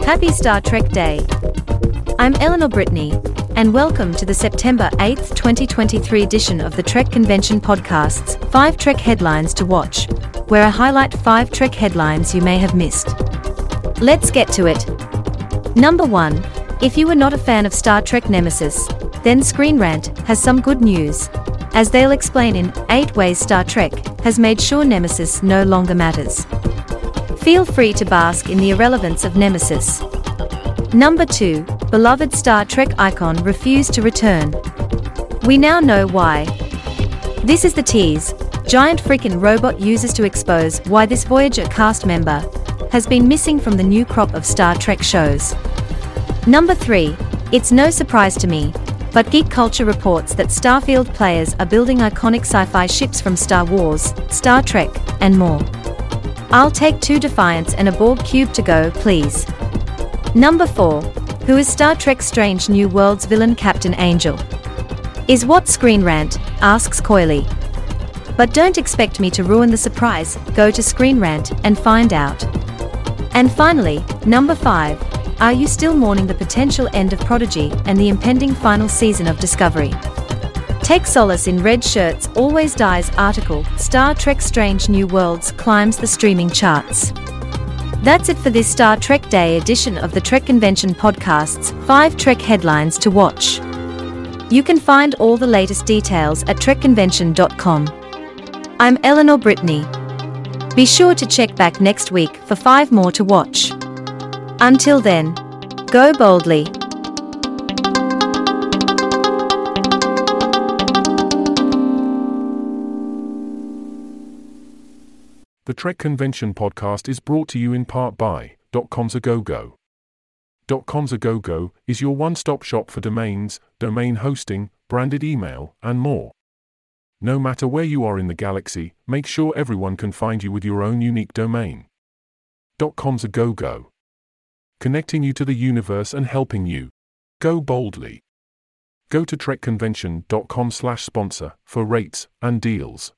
Happy Star Trek Day. I'm Eleanor Brittany, and welcome to the September 8th, 2023 edition of the Trek Convention Podcast's 5 Trek Headlines to Watch, where I highlight 5 Trek headlines you may have missed. Let's get to it. Number 1. If you were not a fan of Star Trek Nemesis, then Screen Rant has some good news. As they'll explain in 8 Ways Star Trek has made sure Nemesis no longer matters. Feel free to bask in the irrelevance of Nemesis. Number 2. Beloved Star Trek icon refused to return. We now know why. This is the tease Giant Freaking Robot uses to expose why this Voyager cast member has been missing from the new crop of Star Trek shows. Number 3. It's no surprise to me, but Geek Culture reports that Starfield players are building iconic sci fi ships from Star Wars, Star Trek, and more. I'll take two Defiants and a Borg cube to go, please. Number 4. Who is Star Trek Strange New Worlds villain Captain Angel? Is what Screen Rant asks coyly. But don't expect me to ruin the surprise, go to Screen Rant and find out. And finally, number 5. Are you still mourning the potential end of Prodigy and the impending final season of Discovery? Take solace in Redshirts Always Die's article Star Trek Strange New Worlds climbs the streaming charts. That's it for this Star Trek Day edition of the Trek Convention podcast's 5 Trek headlines to watch. You can find all the latest details at trekconvention.com. I'm Eleanor Brittany. Be sure to check back next week for 5 more to watch. Until then, go boldly. The Trek Convention podcast is brought to you in part by .com's a go-go. .com's a go-go is your one-stop shop for domains, domain hosting, branded email, and more. No matter where you are in the galaxy, make sure everyone can find you with your own unique domain. .com's a go-go. Connecting you to the universe and helping you. Go boldly. Go to trekconvention.com slash sponsor for rates and deals.